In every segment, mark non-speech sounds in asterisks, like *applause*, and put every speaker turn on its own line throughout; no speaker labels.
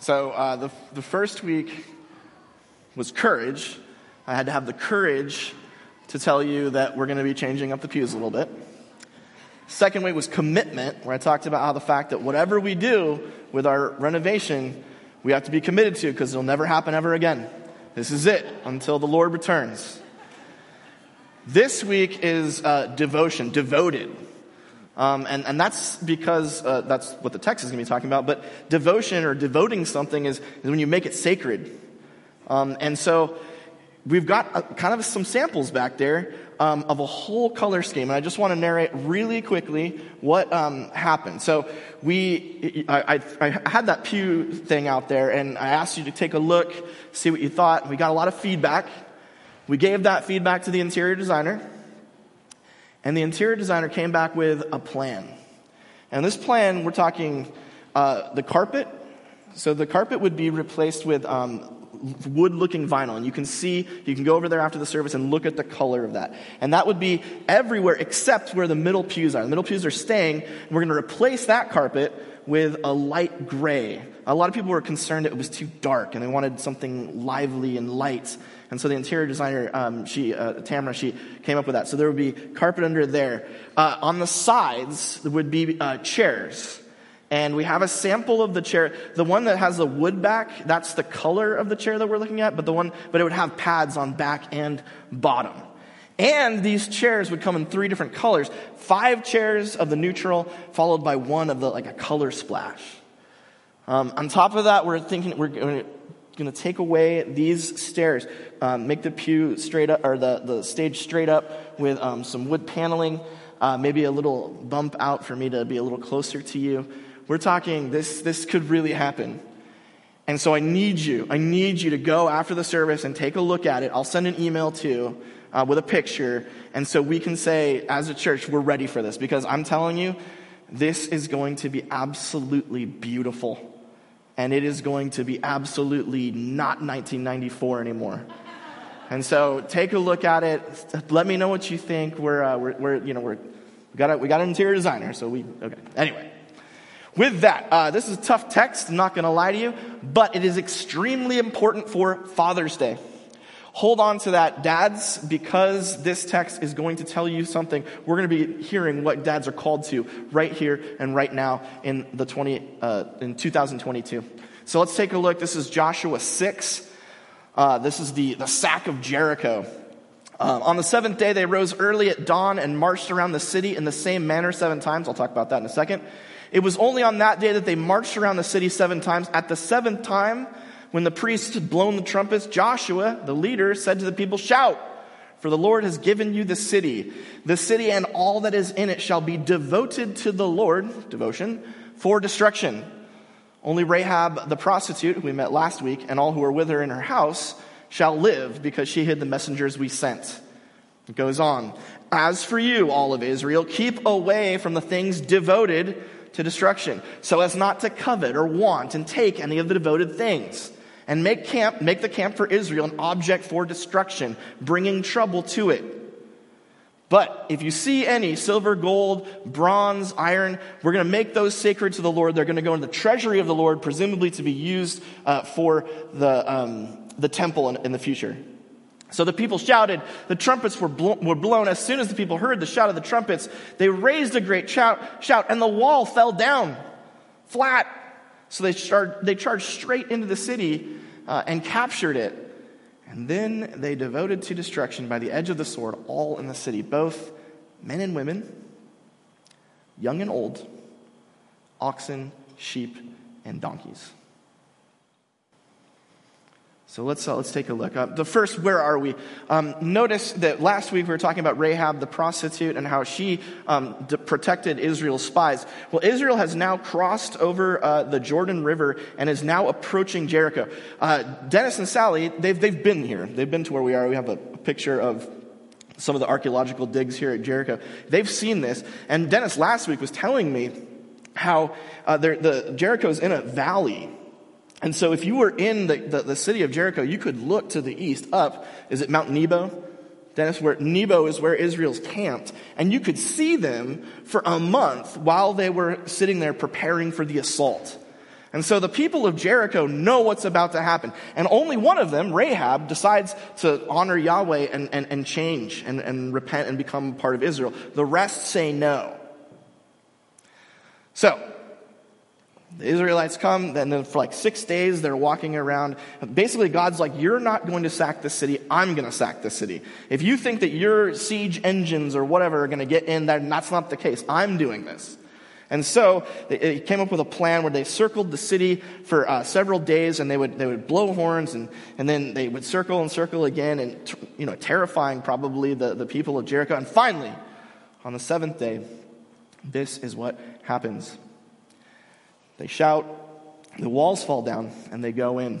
So uh, the, the first week was courage. I had to have the courage to tell you that we're going to be changing up the pews a little bit. Second week was commitment, where I talked about how the fact that whatever we do with our renovation, we have to be committed to because it'll never happen ever again. This is it until the Lord returns. This week is uh, devotion, devoted. Um, and, and that's because uh, that's what the text is going to be talking about. But devotion or devoting something is, is when you make it sacred. Um, and so we've got a, kind of some samples back there um, of a whole color scheme. And I just want to narrate really quickly what um, happened. So we, I, I, I, had that pew thing out there, and I asked you to take a look, see what you thought. We got a lot of feedback. We gave that feedback to the interior designer. And the interior designer came back with a plan. And this plan, we're talking uh, the carpet. So the carpet would be replaced with um, wood looking vinyl. And you can see, you can go over there after the service and look at the color of that. And that would be everywhere except where the middle pews are. The middle pews are staying. And we're going to replace that carpet with a light gray. A lot of people were concerned it was too dark and they wanted something lively and light. And so the interior designer, um, she, uh, Tamara, she came up with that. So there would be carpet under there. Uh, on the sides, would be uh, chairs. And we have a sample of the chair. The one that has the wood back, that's the color of the chair that we're looking at, but the one, but it would have pads on back and bottom. And these chairs would come in three different colors. Five chairs of the neutral, followed by one of the, like a color splash. Um, on top of that, we're thinking, we're going to take away these stairs, um, make the pew straight up, or the, the stage straight up with um, some wood paneling, uh, maybe a little bump out for me to be a little closer to you. We're talking, this, this could really happen. And so I need you, I need you to go after the service and take a look at it. I'll send an email too uh, with a picture. And so we can say, as a church, we're ready for this because I'm telling you, this is going to be absolutely beautiful. And it is going to be absolutely not 1994 anymore. And so take a look at it. Let me know what you think. We're, uh, we're, we're, you know, we're, we got, a, we got an interior designer, so we, okay. Anyway. With that, uh, this is a tough text, I'm not going to lie to you, but it is extremely important for Father's Day. Hold on to that, dads, because this text is going to tell you something. We're going to be hearing what dads are called to right here and right now in the 20, uh, in 2022. So let's take a look. This is Joshua 6. Uh, this is the, the sack of Jericho. Um, on the seventh day, they rose early at dawn and marched around the city in the same manner seven times. I'll talk about that in a second. It was only on that day that they marched around the city seven times. At the seventh time, when the priests had blown the trumpets, Joshua, the leader, said to the people, Shout, for the Lord has given you the city. The city and all that is in it shall be devoted to the Lord, devotion, for destruction. Only Rahab the prostitute, who we met last week, and all who were with her in her house shall live because she hid the messengers we sent. It goes on. As for you, all of Israel, keep away from the things devoted to destruction, so as not to covet or want and take any of the devoted things. And make camp, make the camp for Israel an object for destruction, bringing trouble to it. But if you see any silver, gold, bronze, iron, we're going to make those sacred to the Lord. They're going to go in the treasury of the Lord, presumably to be used uh, for the, um, the temple in, in the future. So the people shouted, the trumpets were, were blown. As soon as the people heard the shout of the trumpets, they raised a great shout, shout and the wall fell down flat. So they, char- they charged straight into the city uh, and captured it. And then they devoted to destruction by the edge of the sword all in the city, both men and women, young and old, oxen, sheep, and donkeys. So let's, uh, let's take a look. Uh, the first, where are we? Um, notice that last week we were talking about Rahab the prostitute and how she um, protected Israel's spies. Well, Israel has now crossed over uh, the Jordan River and is now approaching Jericho. Uh, Dennis and Sally, they've, they've been here. They've been to where we are. We have a picture of some of the archaeological digs here at Jericho. They've seen this. And Dennis last week was telling me how uh, the Jericho's in a valley and so if you were in the, the, the, city of Jericho, you could look to the east up. Is it Mount Nebo? Dennis, where Nebo is where Israel's camped. And you could see them for a month while they were sitting there preparing for the assault. And so the people of Jericho know what's about to happen. And only one of them, Rahab, decides to honor Yahweh and, and, and change and, and repent and become part of Israel. The rest say no. So, the Israelites come, and then for like six days they're walking around. Basically, God's like, You're not going to sack the city, I'm going to sack the city. If you think that your siege engines or whatever are going to get in there, that's not the case. I'm doing this. And so they came up with a plan where they circled the city for uh, several days, and they would they would blow horns, and and then they would circle and circle again, and you know, terrifying probably the the people of Jericho. And finally, on the seventh day, this is what happens. They shout, the walls fall down, and they go in.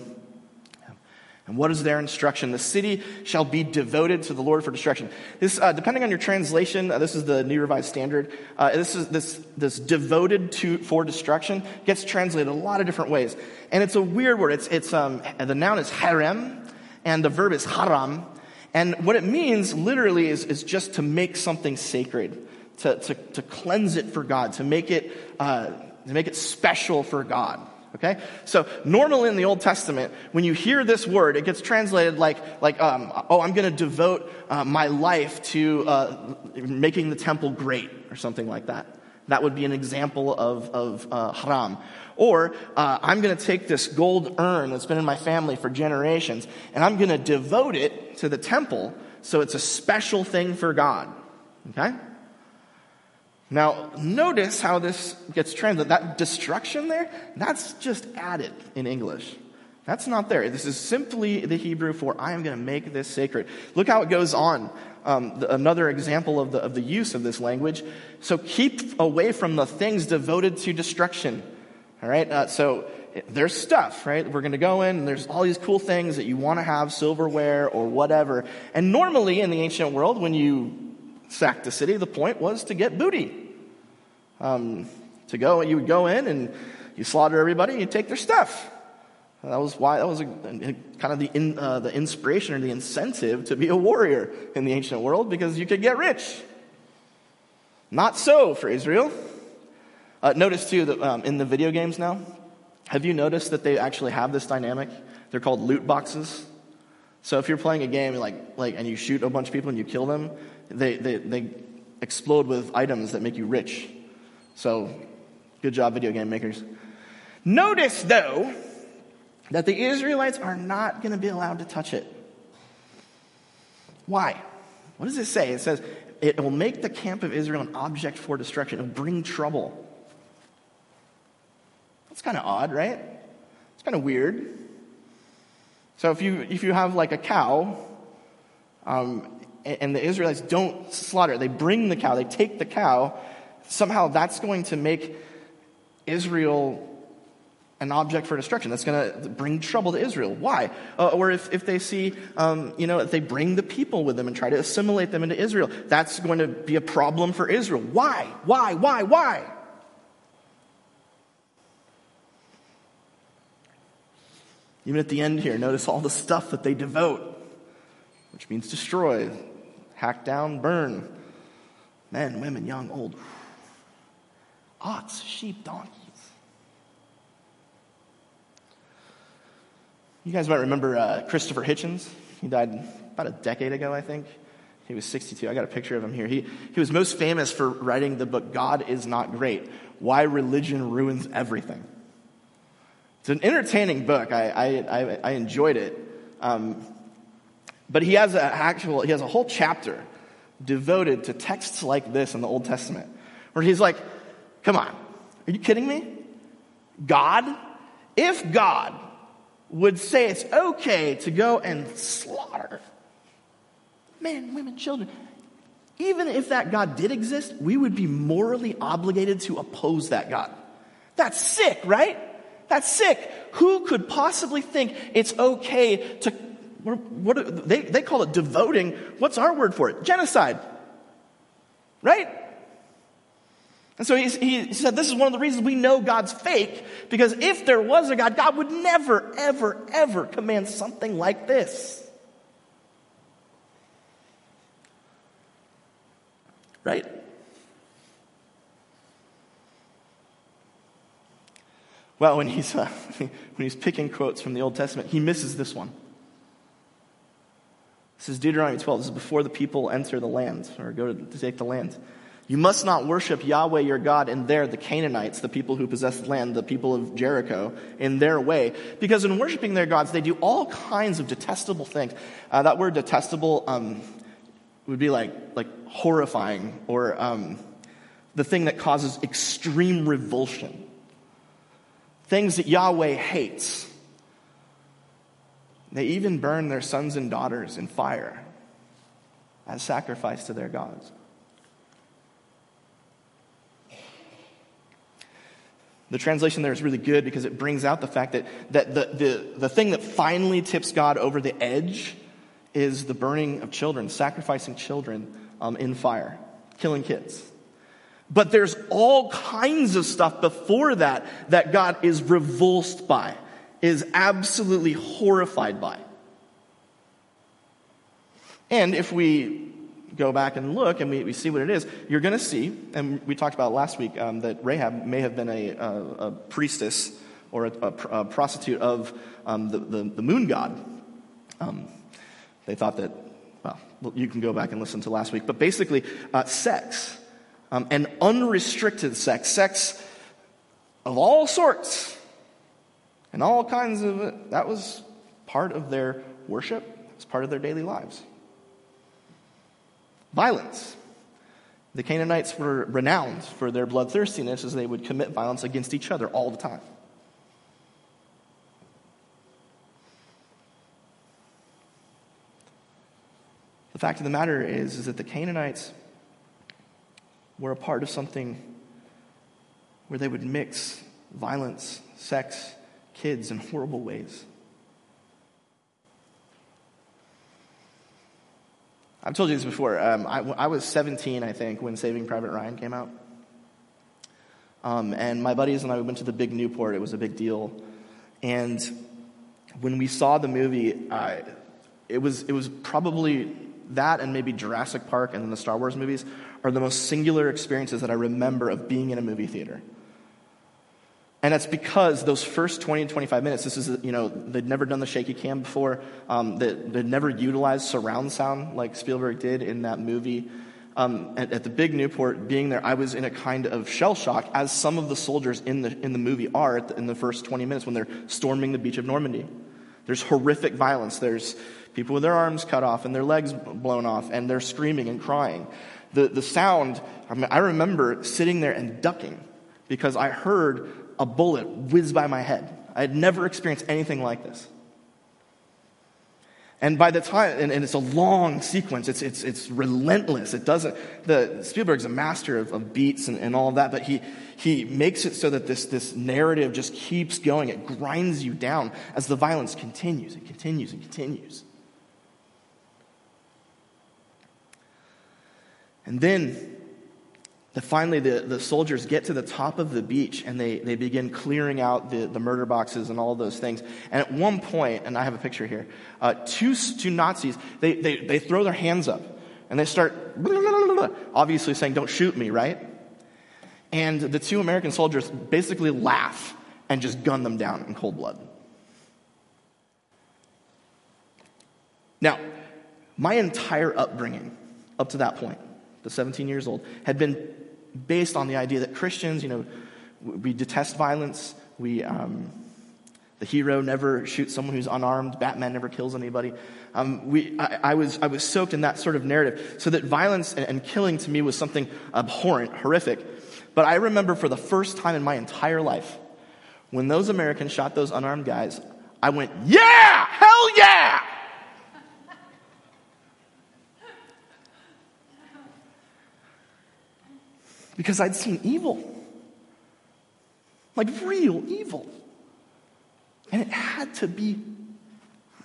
And what is their instruction? The city shall be devoted to the Lord for destruction. This, uh, depending on your translation, uh, this is the New Revised Standard. Uh, this is this this devoted to for destruction gets translated a lot of different ways, and it's a weird word. It's it's um, the noun is herem, and the verb is haram, and what it means literally is is just to make something sacred, to to, to cleanse it for God, to make it uh, to make it special for God. Okay? So normally in the Old Testament, when you hear this word, it gets translated like, like um, oh, I'm going to devote uh, my life to uh, making the temple great or something like that. That would be an example of, of uh, haram. Or uh, I'm going to take this gold urn that's been in my family for generations and I'm going to devote it to the temple so it's a special thing for God. Okay? Now, notice how this gets translated. That destruction there, that's just added in English. That's not there. This is simply the Hebrew for I am going to make this sacred. Look how it goes on. Um, the, another example of the, of the use of this language. So keep away from the things devoted to destruction. All right. Uh, so there's stuff, right? We're going to go in and there's all these cool things that you want to have, silverware or whatever. And normally in the ancient world, when you sacked a city, the point was to get booty. Um, to go, you would go in and you slaughter everybody and you take their stuff. That was why, that was a, a, kind of the, in, uh, the inspiration or the incentive to be a warrior in the ancient world because you could get rich. Not so for Israel. Uh, notice too that um, in the video games now, have you noticed that they actually have this dynamic? They're called loot boxes. So if you're playing a game like, like, and you shoot a bunch of people and you kill them, they, they, they explode with items that make you rich. So, good job, video game makers. Notice, though, that the Israelites are not going to be allowed to touch it. Why? What does it say? It says, it will make the camp of Israel an object for destruction. It'll bring trouble. That's kind of odd, right? It's kind of weird. So if you if you have like a cow, um, and the Israelites don't slaughter. They bring the cow, they take the cow. Somehow that's going to make Israel an object for destruction. That's going to bring trouble to Israel. Why? Uh, or if, if they see, um, you know, if they bring the people with them and try to assimilate them into Israel, that's going to be a problem for Israel. Why? Why? Why? Why? Even at the end here, notice all the stuff that they devote, which means destroy hack down, burn. Men, women, young, old. Ox, sheep, donkeys. You guys might remember uh, Christopher Hitchens. He died about a decade ago, I think. He was 62. I got a picture of him here. He, he was most famous for writing the book God is Not Great Why Religion Ruins Everything. It's an entertaining book. I, I, I enjoyed it. Um, but he has a actual, he has a whole chapter devoted to texts like this in the Old Testament, where he's like, come on, are you kidding me? God, if God would say it's okay to go and slaughter men, women, children, even if that God did exist, we would be morally obligated to oppose that God. That's sick, right? That's sick. Who could possibly think it's okay to what, they, they call it devoting. What's our word for it? Genocide. Right? And so he, he said, This is one of the reasons we know God's fake, because if there was a God, God would never, ever, ever command something like this. Right? Well, when he's, uh, *laughs* when he's picking quotes from the Old Testament, he misses this one. This is Deuteronomy 12. This is before the people enter the land or go to, to take the land. You must not worship Yahweh your God in there, the Canaanites, the people who possess the land, the people of Jericho, in their way. Because in worshiping their gods, they do all kinds of detestable things. Uh, that word detestable um, would be like, like horrifying or um, the thing that causes extreme revulsion. Things that Yahweh hates. They even burn their sons and daughters in fire as sacrifice to their gods. The translation there is really good because it brings out the fact that, that the, the, the thing that finally tips God over the edge is the burning of children, sacrificing children um, in fire, killing kids. But there's all kinds of stuff before that that God is revulsed by is absolutely horrified by. And if we go back and look and we, we see what it is, you're going to see, and we talked about last week, um, that Rahab may have been a, a, a priestess or a, a prostitute of um, the, the, the, moon god. Um, they thought that, well, you can go back and listen to last week, but basically, uh, sex um, and unrestricted sex, sex of all sorts, and all kinds of. That was part of their worship, it was part of their daily lives. Violence. The Canaanites were renowned for their bloodthirstiness as they would commit violence against each other all the time. The fact of the matter is, is that the Canaanites were a part of something where they would mix violence, sex, kids in horrible ways. I've told you this before. Um, I, I, was 17, I think, when Saving Private Ryan came out. Um, and my buddies and I went to the big Newport. It was a big deal. And when we saw the movie, uh, it, was, it was probably that and maybe Jurassic Park and then the Star Wars movies are the most singular experiences that I remember of being in a movie theater. And that's because those first 20 and 25 minutes, this is, you know, they'd never done the shaky cam before. Um, they, would never utilized surround sound like Spielberg did in that movie. Um, at, at, the big Newport, being there, I was in a kind of shell shock, as some of the soldiers in the, in the movie are the, in the first 20 minutes when they're storming the beach of Normandy. There's horrific violence. There's people with their arms cut off and their legs blown off, and they're screaming and crying. The, the sound, I, mean, I remember sitting there and ducking because I heard a bullet whizzed by my head. I had never experienced anything like this. And by the time, and, and, it's a long sequence, it's, it's, it's relentless. It doesn't, the, Spielberg's a master of, of beats and, and all of that, but he, he makes it so that this, this narrative just keeps going. It grinds you down as the violence continues and continues and continues. And then that finally the, the soldiers get to the top of the beach and they, they begin clearing out the, the murder boxes and all those things. And at one point, and I have a picture here, uh, two, two Nazis, they, they, they throw their hands up and they start obviously saying, Don't shoot me, right? And the two American soldiers basically laugh and just gun them down in cold blood. Now, my entire upbringing up to that point, the 17 years old, had been based on the idea that Christians, you know, we detest violence. We, um, the hero never shoots someone who's unarmed. Batman never kills anybody. Um, we, I, I, was, I was soaked in that sort of narrative. So that violence and, and killing to me was something abhorrent, horrific. But I remember for the first time in my entire life, when those Americans shot those unarmed guys, I went, yeah, hell yeah! Because I'd seen evil. Like real evil. And it had to be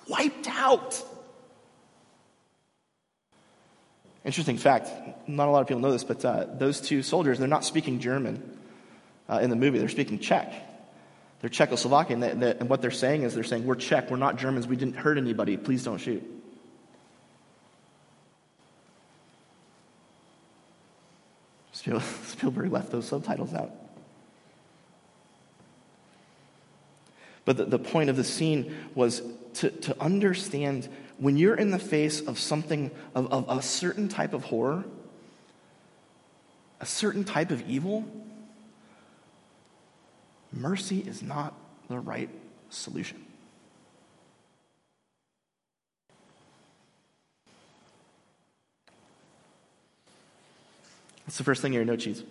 wiped out. Interesting fact not a lot of people know this, but uh, those two soldiers, they're not speaking German uh, in the movie, they're speaking Czech. They're Czechoslovakian, they, they, and what they're saying is they're saying, We're Czech, we're not Germans, we didn't hurt anybody, please don't shoot. *laughs* Spielberg left those subtitles out. But the, the point of the scene was to, to understand when you're in the face of something, of, of a certain type of horror, a certain type of evil, mercy is not the right solution. That's the first thing here, no cheese.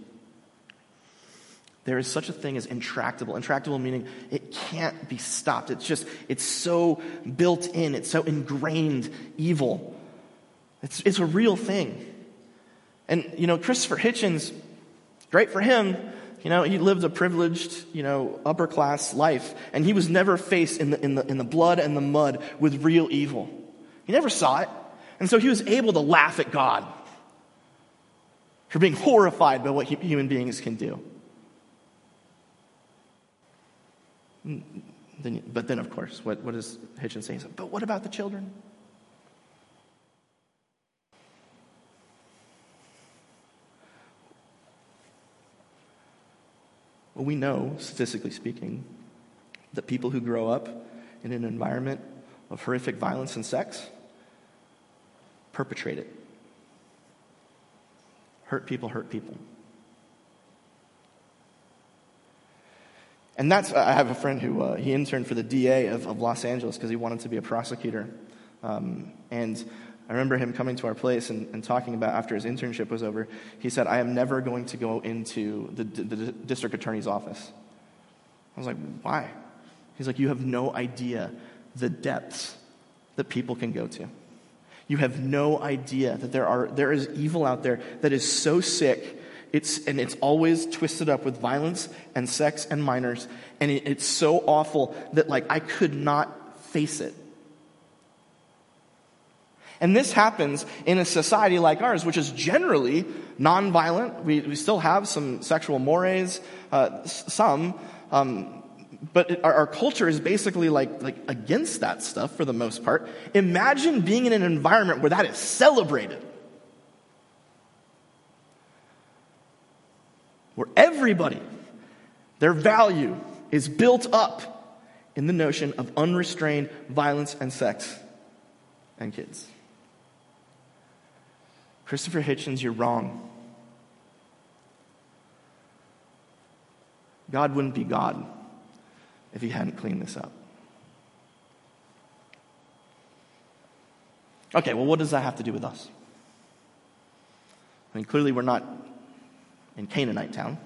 There is such a thing as intractable. Intractable meaning it can't be stopped. It's just, it's so built in, it's so ingrained evil. It's, it's a real thing. And, you know, Christopher Hitchens, great for him. You know, he lived a privileged, you know, upper class life, and he was never faced in the, in the, in the blood and the mud with real evil. He never saw it. And so he was able to laugh at God for being horrified by what human beings can do. But then, of course, what, does Hitchens say? But what about the children? Well, we know, statistically speaking, that people who grow up in an environment of horrific violence and sex perpetrate it. Hurt people hurt people. And that's, I have a friend who, uh, he interned for the DA of, of Los Angeles because he wanted to be a prosecutor. Um, and I remember him coming to our place and, and, talking about after his internship was over, he said, I am never going to go into the, the, the district attorney's office. I was like, why? He's like, you have no idea the depths that people can go to. You have no idea that there, are, there is evil out there that is so sick it's, and it's always twisted up with violence and sex and minors. And it, it's so awful that, like, I could not face it. And this happens in a society like ours, which is generally nonviolent. We, we still have some sexual mores, uh, some, um, but our, culture is basically like, like against that stuff for the most part. Imagine being in an environment where that is celebrated. where everybody, their value is built up in the notion of unrestrained violence and sex and kids. Christopher Hitchens, you're wrong. God wouldn't be God if he hadn't cleaned this up. Okay, well, what does that have to do with us? I mean, clearly we're not in Canaanite town.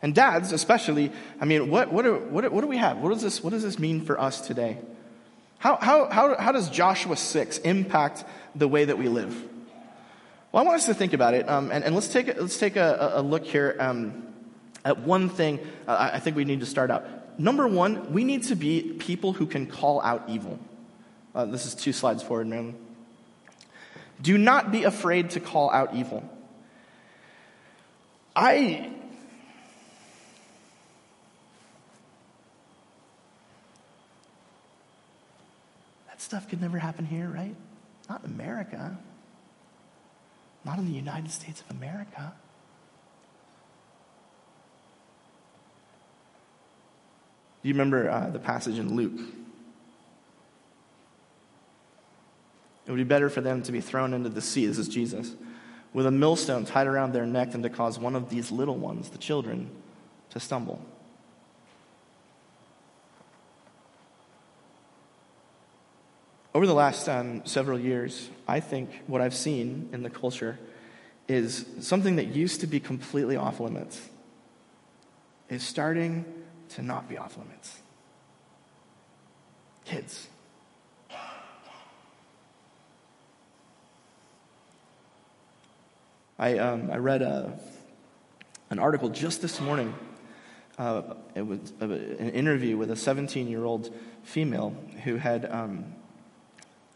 And dads, especially, I mean, what, what, are, what, what do we have? What does, this, what does this mean for us today? How, how, how, how does Joshua 6 impact the way that we live? Well, I want us to think about it, um, and, and let's take, let's take a, a look here um, at one thing uh, I think we need to start out. Number one, we need to be people who can call out evil. Uh, this is two slides forward, man. Do not be afraid to call out evil. I that stuff could never happen here, right? Not in America. Not in the United States of America. You remember uh, the passage in Luke? It would be better for them to be thrown into the sea. This is Jesus with a millstone tied around their neck than to cause one of these little ones, the children, to stumble. Over the last um, several years, I think what I've seen in the culture is something that used to be completely off limits is starting to not be off limits. Kids. I, um, I read a, uh, an article just this morning. Uh, it was an interview with a 17 year old female who had um,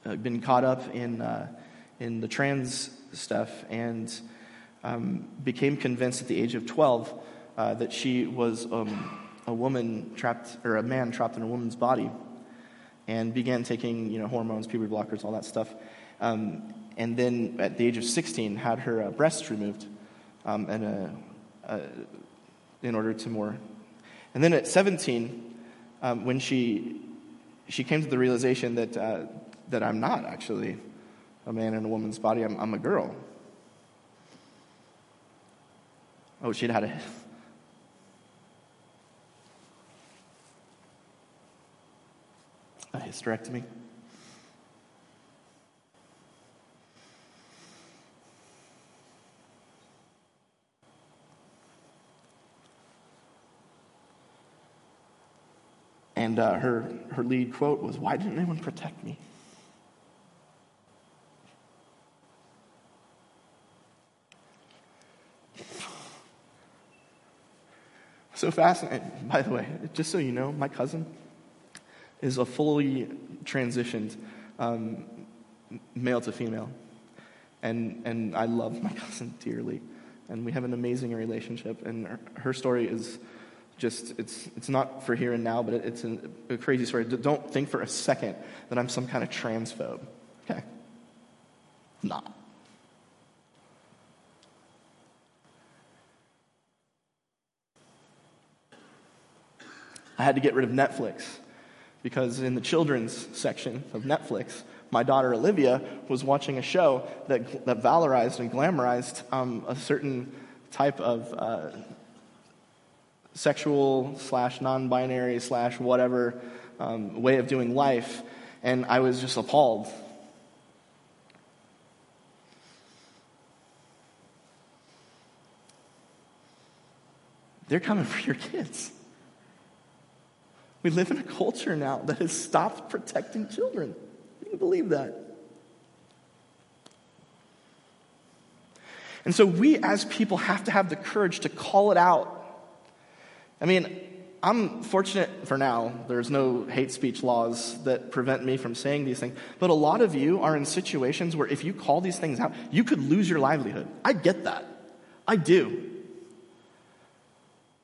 uh, been caught up in, uh, in the trans stuff and um, became convinced at the age of 12 uh, that she was um, a woman trapped, or a man trapped in a woman's body, and began taking you know, hormones, puberty blockers, all that stuff. Um, and then at the age of 16 had her uh, breasts removed um, and, uh, uh, in order to more. And then at 17, um, when she, she came to the realization that, uh, that I'm not actually a man in a woman's body, I'm, I'm a girl. Oh, she'd had a. A hysterectomy. And uh, her, her lead quote was, Why didn't anyone protect me? So fascinating. By the way, just so you know, my cousin is a fully transitioned um, male to female. And, and I love my *laughs* cousin dearly. And we have an amazing relationship. And her, her story is just, it's, it's not for here and now, but it, it's an, a crazy story. Don't think for a second that I'm some kind of transphobe. Okay? Not. I had to get rid of Netflix because in the children's section of Netflix, my daughter Olivia was watching a show that, that valorized and glamorized um, a certain type of uh, sexual slash non binary slash whatever um, way of doing life, and I was just appalled. They're coming for your kids. We live in a culture now that has stopped protecting children. Can you believe that? And so we as people have to have the courage to call it out. I mean, I'm fortunate for now, there's no hate speech laws that prevent me from saying these things. But a lot of you are in situations where if you call these things out, you could lose your livelihood. I get that. I do.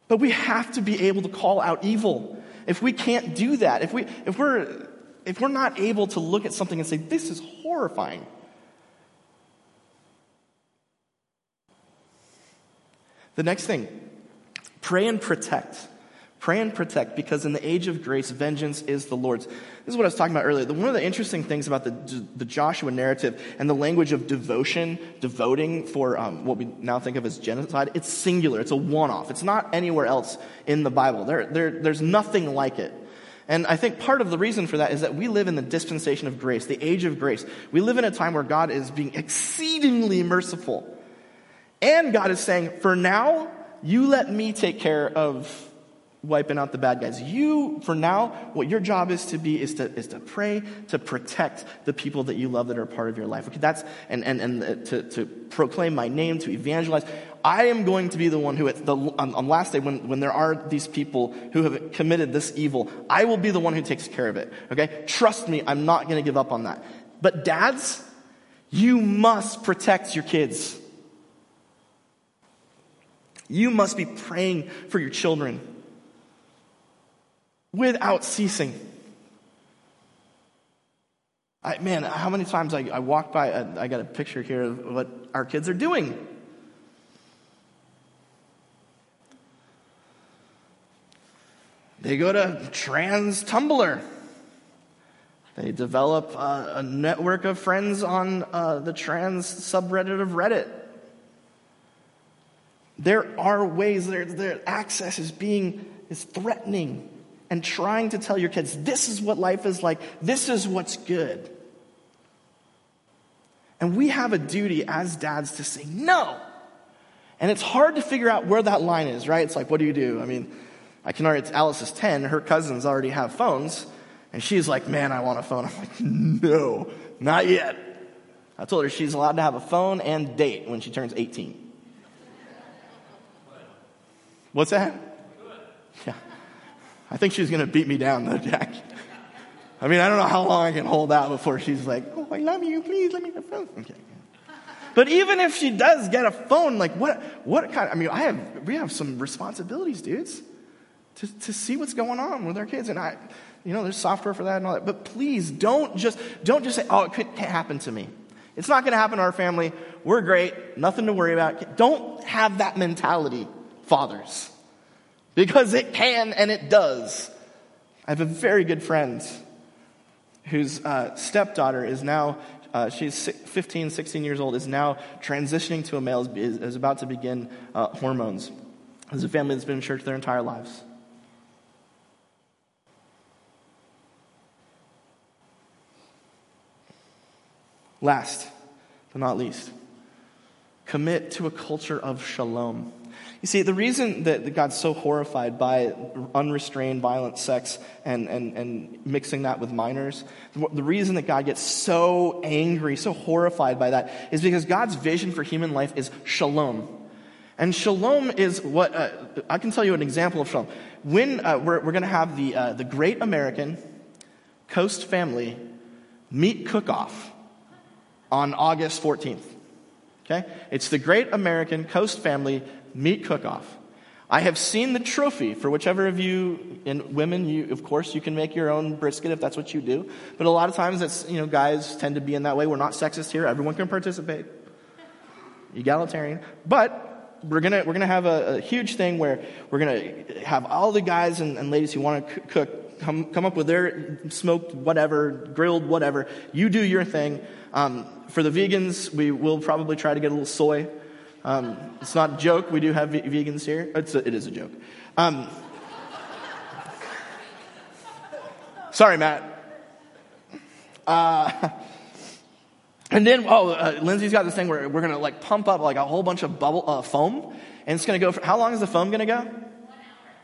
But we have to be able to call out evil if we can't do that, if, we, if, we're, if we're not able to look at something and say, this is horrifying, the next thing, pray and protect. Pray and protect because in the age of grace, vengeance is the Lord's. This is what I was talking about earlier. One of the interesting things about the, the Joshua narrative and the language of devotion, devoting for um, what we now think of as genocide, it's singular. It's a one off. It's not anywhere else in the Bible. There, there, there's nothing like it. And I think part of the reason for that is that we live in the dispensation of grace, the age of grace. We live in a time where God is being exceedingly merciful. And God is saying, for now, you let me take care of wiping out the bad guys. You, for now, what your job is to be is to, is to pray, to protect the people that you love that are part of your life. Okay, that's, and, and, and to, to proclaim my name, to evangelize. I am going to be the one who, at the, on, on last day, when, when there are these people who have committed this evil, I will be the one who takes care of it. Okay? Trust me, I'm not going to give up on that. But dads, you must protect your kids. You must be praying for your children without ceasing. I, man, how many times I, I walk by, I, I got a picture here of what our kids are doing. They go to Trans Tumblr. They develop a, a network of friends on uh, the trans subreddit of Reddit. There are ways, their, their access is being, is threatening and trying to tell your kids, this is what life is like, this is what's good. And we have a duty as dads to say no. And it's hard to figure out where that line is, right? It's like, what do you do? I mean, I can already, it's Alice is 10, her cousins already have phones, and she's like, man, I want a phone. I'm like, no, not yet. I told her she's allowed to have a phone and date when she turns 18. What's that? Yeah. I think she's going to beat me down, though, Jack. I mean, I don't know how long I can hold out before she's like, oh, I love you. Please let me have a phone. Okay. But even if she does get a phone, like what, what kind, I mean, I have, we have some responsibilities, dudes, to, to see what's going on with our kids. And I, you know, there's software for that and all that. But please don't just, don't just say, oh, it can't happen to me. It's not going to happen to our family. We're great. Nothing to worry about. Don't have that mentality, fathers. Because it can and it does. I have a very good friend whose uh, stepdaughter is now, uh, she's 15, 16 years old, is now transitioning to a male, is, is about to begin uh, hormones. There's a family that's been in church their entire lives. Last but not least, commit to a culture of shalom. You see, the reason that God's so horrified by unrestrained violent sex and, and, and mixing that with minors, the reason that God gets so angry, so horrified by that, is because God's vision for human life is shalom. And shalom is what, uh, I can tell you an example of shalom. When uh, we're, we're going to have the, uh, the Great American Coast Family Meat Cook Off on August 14th. Okay? It's the Great American Coast Family Meat Cook Off. I have seen the trophy for whichever of you, and women, you, of course, you can make your own brisket if that's what you do. But a lot of times, it's, you know, guys tend to be in that way. We're not sexist here. Everyone can participate. Egalitarian. But we're gonna, we're gonna have a, a huge thing where we're gonna have all the guys and, and ladies who want to cook come, come up with their smoked whatever, grilled whatever. You do your thing. Um, for the vegans, we will probably try to get a little soy. Um, it's not a joke. We do have vegans here. It's a, it is a joke. Um, sorry, Matt. Uh, and then, oh, uh, Lindsay's got this thing where we're going to like pump up like a whole bunch of bubble uh, foam, and it's going to go. For, how long is the foam going to go?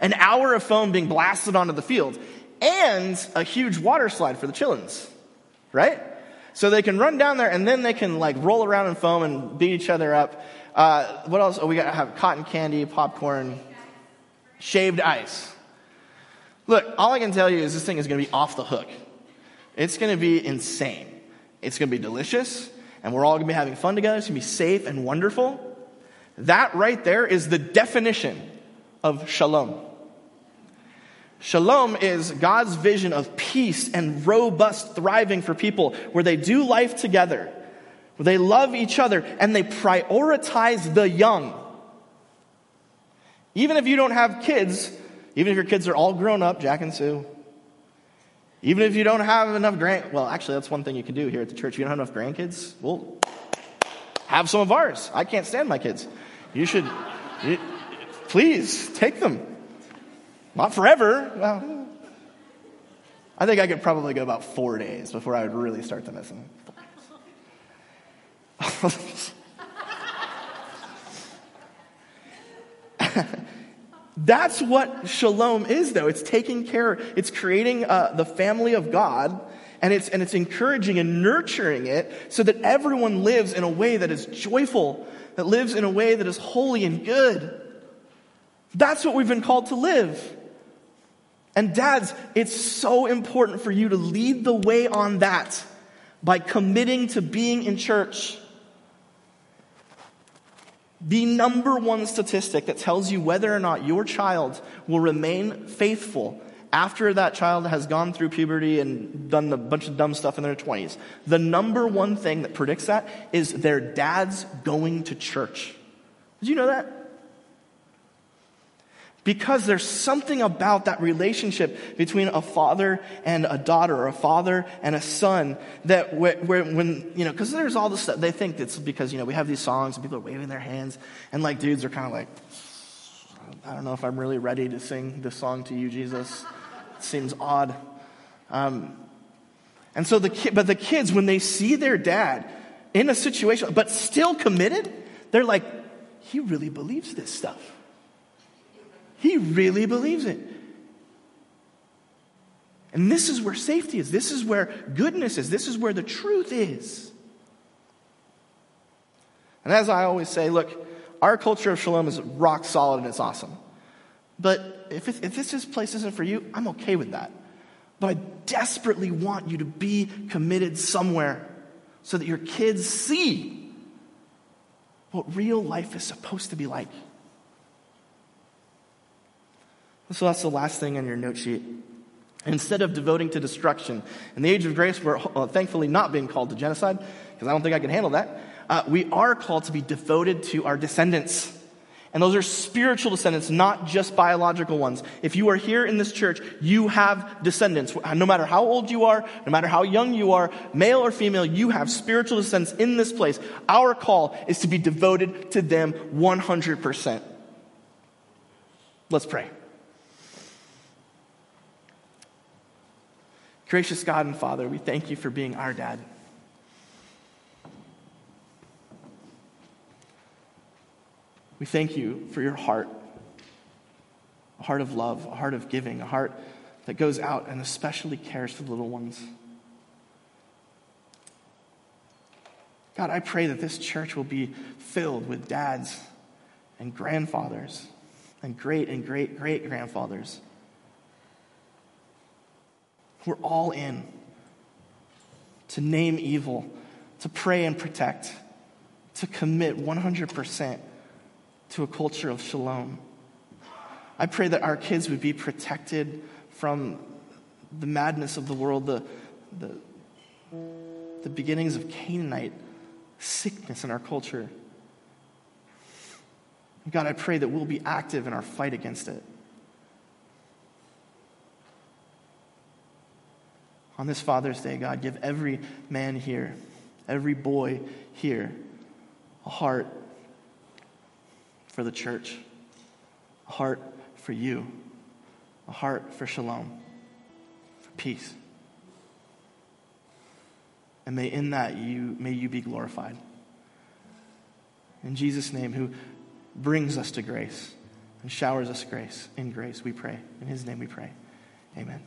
An hour of foam being blasted onto the field, and a huge water slide for the chillins, right? So they can run down there, and then they can like roll around in foam and beat each other up. Uh, what else? Oh, we got to have cotton candy, popcorn, shaved ice. Look, all I can tell you is this thing is going to be off the hook. It's going to be insane. It's going to be delicious, and we're all going to be having fun together. It's going to be safe and wonderful. That right there is the definition of shalom. Shalom is God's vision of peace and robust thriving for people where they do life together where they love each other and they prioritize the young. Even if you don't have kids, even if your kids are all grown up, Jack and Sue, even if you don't have enough grand, well, actually, that's one thing you can do here at the church. If you don't have enough grandkids, well, have some of ours. I can't stand my kids. You should, you, please take them. Not forever. Well, I think I could probably go about four days before I would really start to miss him. *laughs* That's what shalom is, though. It's taking care, it's creating uh, the family of God, and it's, and it's encouraging and nurturing it so that everyone lives in a way that is joyful, that lives in a way that is holy and good. That's what we've been called to live. And dads, it's so important for you to lead the way on that by committing to being in church. The number one statistic that tells you whether or not your child will remain faithful after that child has gone through puberty and done a bunch of dumb stuff in their 20s, the number one thing that predicts that is their dad's going to church. Did you know that? Because there's something about that relationship between a father and a daughter, or a father and a son, that where, where when, you know, because there's all this stuff, they think it's because, you know, we have these songs and people are waving their hands, and like dudes are kind of like, I don't know if I'm really ready to sing this song to you, Jesus. It seems odd. Um, and so the kid, but the kids, when they see their dad in a situation, but still committed, they're like, he really believes this stuff. He really believes it. And this is where safety is. This is where goodness is. This is where the truth is. And as I always say, look, our culture of shalom is rock solid and it's awesome. But if, if this place isn't for you, I'm okay with that. But I desperately want you to be committed somewhere so that your kids see what real life is supposed to be like. So that's the last thing on your note sheet. Instead of devoting to destruction, in the age of grace, we're uh, thankfully not being called to genocide, because I don't think I can handle that. Uh, we are called to be devoted to our descendants. And those are spiritual descendants, not just biological ones. If you are here in this church, you have descendants. No matter how old you are, no matter how young you are, male or female, you have spiritual descendants in this place. Our call is to be devoted to them 100%. Let's pray. Gracious God and Father, we thank you for being our dad. We thank you for your heart a heart of love, a heart of giving, a heart that goes out and especially cares for the little ones. God, I pray that this church will be filled with dads and grandfathers and great and great great grandfathers. We're all in to name evil, to pray and protect, to commit 100% to a culture of shalom. I pray that our kids would be protected from the madness of the world, the, the, the beginnings of Canaanite sickness in our culture. God, I pray that we'll be active in our fight against it. On this Father's Day, God, give every man here, every boy here, a heart for the church, a heart for you, a heart for shalom, for peace. And may in that you may you be glorified. In Jesus' name, who brings us to grace and showers us grace in grace, we pray. In his name we pray. Amen.